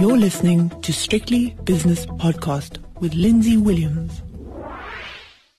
You're listening to Strictly Business Podcast with Lindsay Williams.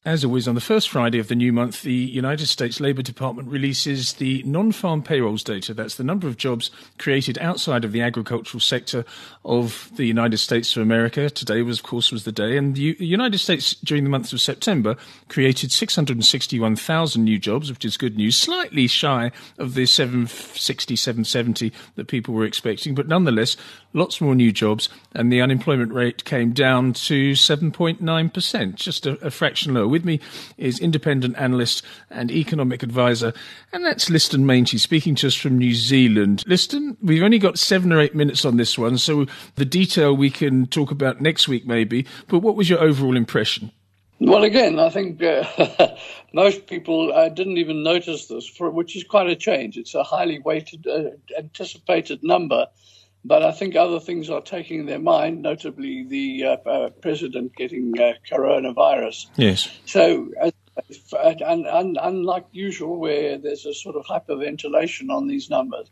As always, on the first Friday of the new month, the United States Labor Department releases the non farm payrolls data. That's the number of jobs created outside of the agricultural sector of the United States of America. Today, was, of course, was the day. And the United States, during the month of September, created 661,000 new jobs, which is good news, slightly shy of the 760, 770 that people were expecting. But nonetheless, lots more new jobs. And the unemployment rate came down to 7.9%, just a, a fraction lower with me is independent analyst and economic advisor, and that's Liston Meintjes speaking to us from New Zealand. Liston, we've only got seven or eight minutes on this one, so the detail we can talk about next week maybe, but what was your overall impression? Well, again, I think uh, most people uh, didn't even notice this, for, which is quite a change. It's a highly weighted, uh, anticipated number but I think other things are taking their mind, notably the uh, uh, president getting uh, coronavirus. Yes. So, and, and, unlike usual, where there's a sort of hyperventilation on these numbers,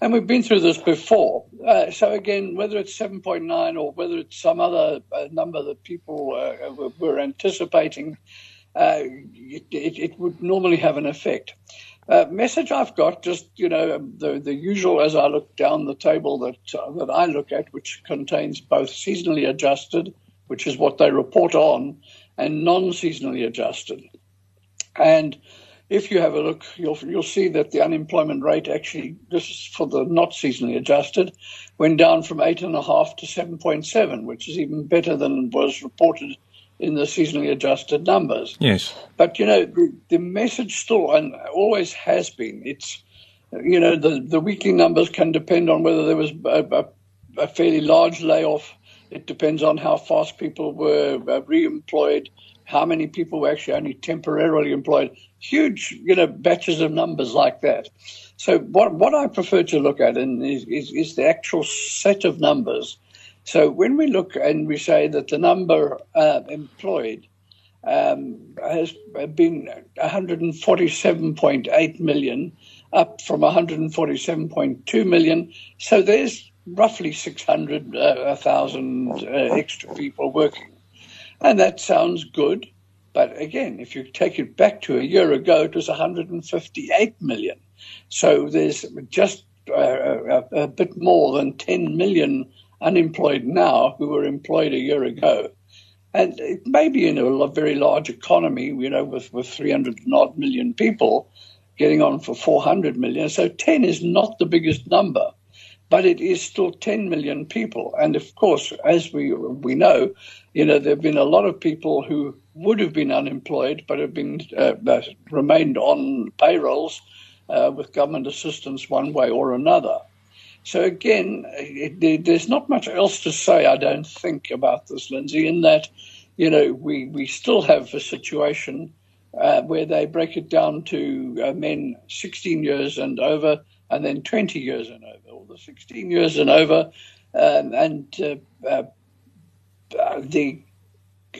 and we've been through this before. Uh, so again, whether it's 7.9 or whether it's some other uh, number that people uh, were anticipating, it, it, it would normally have an effect. Uh, message I've got, just you know, the the usual as I look down the table that uh, that I look at, which contains both seasonally adjusted, which is what they report on, and non-seasonally adjusted. And if you have a look, you'll you'll see that the unemployment rate actually, this is for the not seasonally adjusted, went down from eight and a half to seven point seven, which is even better than was reported in the seasonally adjusted numbers. Yes. But, you know, the, message still and always has been it's, you know, the, the weekly numbers can depend on whether there was a, a, a fairly large layoff. It depends on how fast people were uh, re-employed, how many people were actually only temporarily employed. Huge, you know, batches of numbers like that. So what what I prefer to look at is, is, is the actual set of numbers so when we look and we say that the number uh, employed um, has been 147.8 million, up from 147.2 million, so there's roughly 600,000 uh, uh, extra people working. And that sounds good. But again, if you take it back to a year ago, it was 158 million. So there's just uh, a, a, bit more than 10 million unemployed now who were employed a year ago. And it may be in a very large economy, you know, with, with 300 odd million people getting on for 400 million. So 10 is not the biggest number, but it is still 10 million people. And of course, as we, we know, you know, there have been a lot of people who would have been unemployed but have been uh, remained on payrolls uh, with government assistance one way or another. So again, it, there's not much else to say, I don't think, about this, Lindsay, in that, you know, we, we still have a situation uh, where they break it down to uh, men 16 years and over, and then 20 years and over, or the 16 years and over, um, and uh, uh the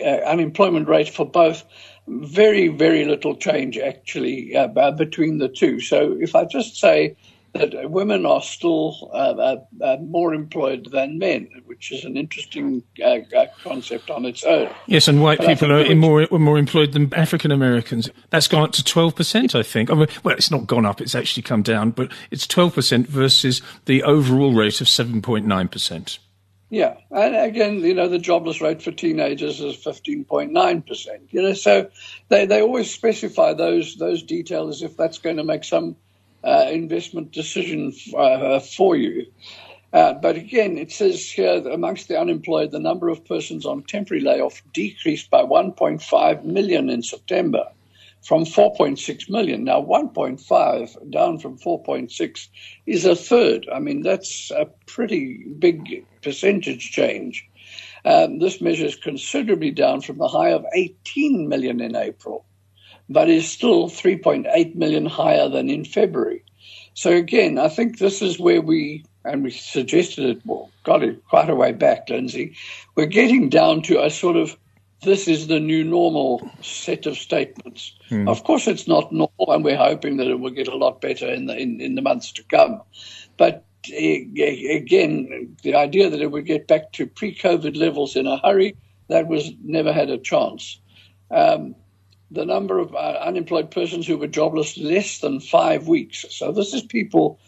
uh, unemployment rate for both. Very, very little change actually uh, between the two. So if I just say that women are still uh, uh, uh, more employed than men, which is an interesting uh, uh concept on its own. Yes, and white but people are more more employed than African Americans. That's gone up to twelve percent, I think. I mean, well, it's not gone up; it's actually come down, but it's twelve percent versus the overall rate of seven point nine percent. Yeah, and again, you know, the jobless rate for teenagers is fifteen point nine percent. You know, so they, they always specify those those details as if that's going to make some uh, investment decision uh, for you. Uh, but again, it says here amongst the unemployed, the number of persons on temporary layoff decreased by 1.5 million in September from 4.6 million. Now, 1.5 down from 4.6 is a third. I mean, that's a pretty big percentage change. Um, this measure is considerably down from the high of 18 million in April but is still 3.8 million higher than in February. So again, I think this is where we, and we suggested it, well, got it quite a way back, Lindsay. We're getting down to a sort of this is the new normal set of statements. Mm. Of course, it's not normal, and we're hoping that it will get a lot better in the in, in the months to come. But again, the idea that it would get back to pre-COVID levels in a hurry, that was never had a chance. Um, the number of uh, unemployed persons who were jobless less than five weeks. So this is people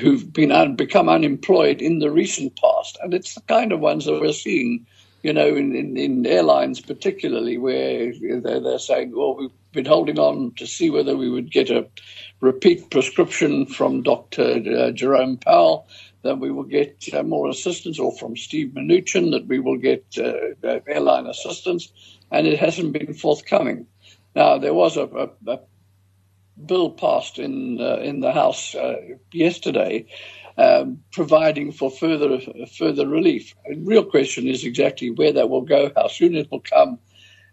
who've been un- become unemployed in the recent past, and it's the kind of ones that we're seeing, you know, in, in, in airlines particularly, where they're, they're, saying, "Well, we've been holding on to see whether we would get a repeat prescription from Dr. Uh, Jerome Powell." That we will get uh, more assistance, or from Steve Mnuchin, that we will get uh, uh, airline assistance, and it hasn't been forthcoming. Now, there was a, a, a bill passed in uh, in the House uh, yesterday, um, providing for further further relief. The real question is exactly where that will go, how soon it will come,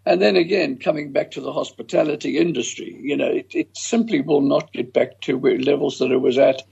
and then again coming back to the hospitality industry. You know, it, it simply will not get back to levels that it was at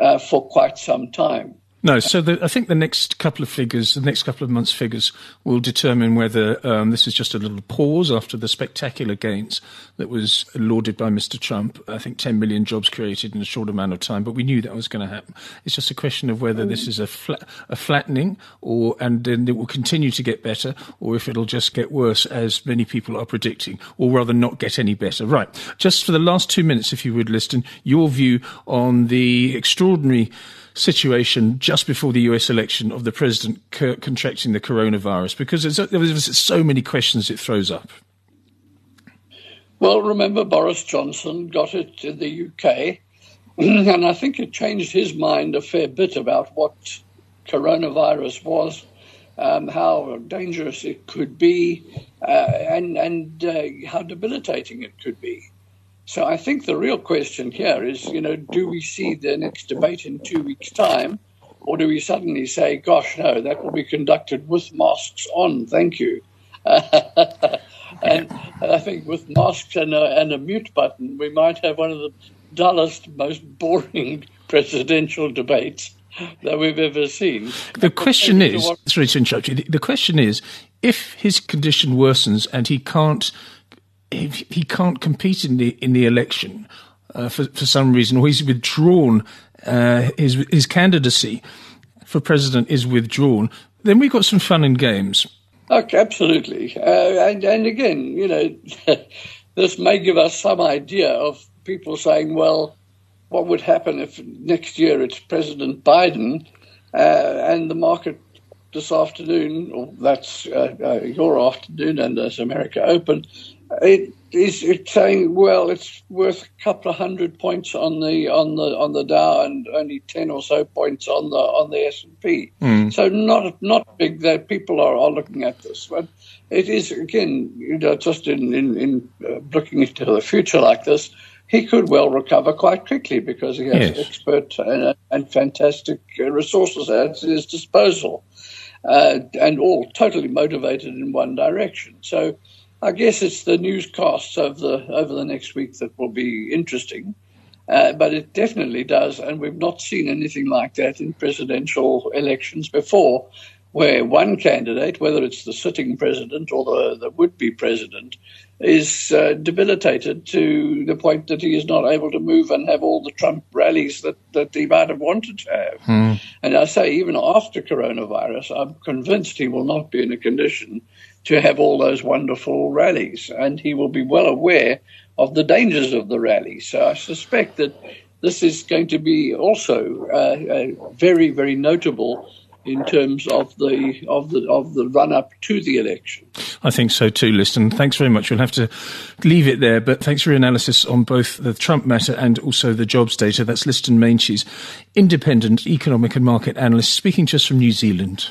uh, for quite some time. No, so the, I think the next couple of figures, the next couple of months' figures, will determine whether um, this is just a little pause after the spectacular gains that was lauded by Mr. Trump. I think 10 million jobs created in a short amount of time, but we knew that was going to happen. It's just a question of whether this is a, flat, a flattening, or and then it will continue to get better, or if it'll just get worse, as many people are predicting, or rather not get any better. Right. Just for the last two minutes, if you would, Liston, your view on the extraordinary situation just before the US election of the president c- contracting the coronavirus? Because there's so many questions it throws up. Well, remember Boris Johnson got it in the UK, and I think it changed his mind a fair bit about what coronavirus was, um, how dangerous it could be, uh, and, and uh, how debilitating it could be. So I think the real question here is, you know, do we see the next debate in two weeks' time, or do we suddenly say, gosh, no, that will be conducted with masks on, thank you. and I think with masks and a, and a mute button, we might have one of the dullest, most boring presidential debates that we've ever seen. The question is, sorry to interrupt you, the question is, if his condition worsens and he can't if he can't compete in the in the election uh, for for some reason, or he's withdrawn uh, his his candidacy for president is withdrawn, then we've got some fun and games. Okay, absolutely, uh, and and again, you know, this may give us some idea of people saying, well, what would happen if next year it's President Biden, uh, and the market this afternoon, or that's uh, uh, your afternoon, and there's America Open, it is it's saying well it's worth a couple of hundred points on the on the on the Dow and only ten or so points on the on the S and P. Mm. So not not big that people are, are looking at this, but it is again you know just in in, in uh, looking into the future like this. He could well recover quite quickly because he has yes. expert and, and fantastic resources at his disposal, uh, and all totally motivated in one direction. So I guess it's the newscasts over the over the next week that will be interesting. Uh, but it definitely does, and we've not seen anything like that in presidential elections before, where one candidate, whether it's the sitting president or the, the would-be president, is uh, debilitated to the point that he is not able to move and have all the Trump rallies that, that he might have wanted to have. Hmm. And I say, even after coronavirus, I'm convinced he will not be in a condition to have all those wonderful rallies. And he will be well aware of the dangers of the rally. So I suspect that this is going to be also uh, uh, very, very notable in terms of the of the of the run up to the election. I think so too, Liston. Thanks very much. We'll have to leave it there, but thanks for your analysis on both the Trump matter and also the jobs data. That's Liston Meintjes, independent economic and market analyst, speaking to us from New Zealand.